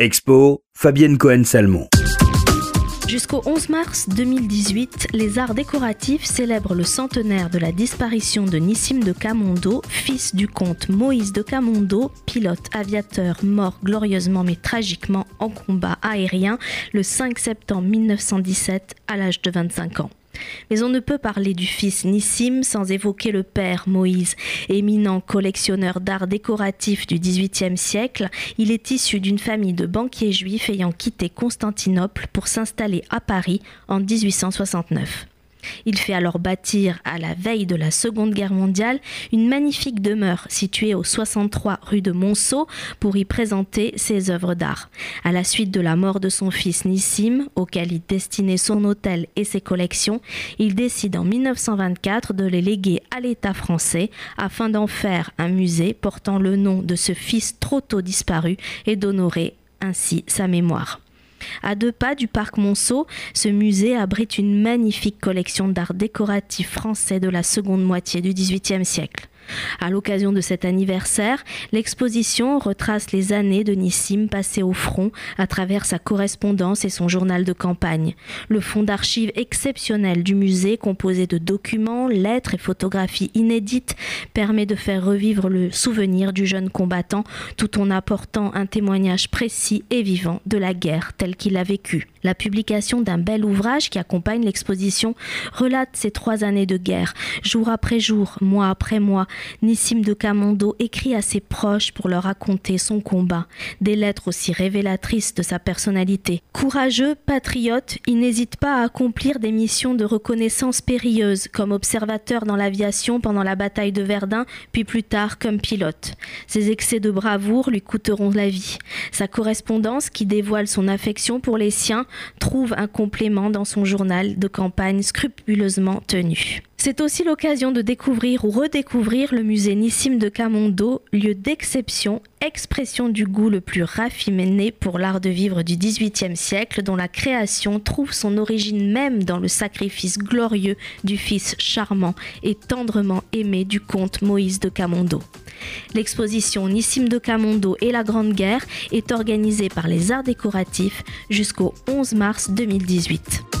Expo, Fabienne Cohen-Salmon. Jusqu'au 11 mars 2018, les arts décoratifs célèbrent le centenaire de la disparition de Nissim de Camondo, fils du comte Moïse de Camondo, pilote aviateur mort glorieusement mais tragiquement en combat aérien le 5 septembre 1917 à l'âge de 25 ans. Mais on ne peut parler du fils Nissim sans évoquer le père Moïse. Éminent collectionneur d'art décoratif du XVIIIe siècle, il est issu d'une famille de banquiers juifs ayant quitté Constantinople pour s'installer à Paris en 1869. Il fait alors bâtir, à la veille de la Seconde Guerre mondiale, une magnifique demeure située au 63 rue de Monceau pour y présenter ses œuvres d'art. À la suite de la mort de son fils Nissim, auquel il destinait son hôtel et ses collections, il décide en 1924 de les léguer à l'État français afin d'en faire un musée portant le nom de ce fils trop tôt disparu et d'honorer ainsi sa mémoire. À deux pas du parc Monceau, ce musée abrite une magnifique collection d'art décoratif français de la seconde moitié du XVIIIe siècle. À l'occasion de cet anniversaire, l'exposition retrace les années de Nissim passées au front à travers sa correspondance et son journal de campagne. Le fonds d'archives exceptionnel du musée, composé de documents, lettres et photographies inédites, permet de faire revivre le souvenir du jeune combattant tout en apportant un témoignage précis et vivant de la guerre telle qu'il a vécue. La publication d'un bel ouvrage qui accompagne l'exposition relate ces trois années de guerre, jour après jour, mois après mois, Nissim de Camondo écrit à ses proches pour leur raconter son combat, des lettres aussi révélatrices de sa personnalité. Courageux, patriote, il n'hésite pas à accomplir des missions de reconnaissance périlleuses, comme observateur dans l'aviation pendant la bataille de Verdun, puis plus tard comme pilote. Ses excès de bravoure lui coûteront la vie. Sa correspondance, qui dévoile son affection pour les siens, trouve un complément dans son journal de campagne scrupuleusement tenu. C'est aussi l'occasion de découvrir ou redécouvrir le musée Nissim de Camondo, lieu d'exception, expression du goût le plus raffiné pour l'art de vivre du XVIIIe siècle, dont la création trouve son origine même dans le sacrifice glorieux du fils charmant et tendrement aimé du comte Moïse de Camondo. L'exposition Nissim de Camondo et la Grande Guerre est organisée par les Arts décoratifs jusqu'au 11 mars 2018.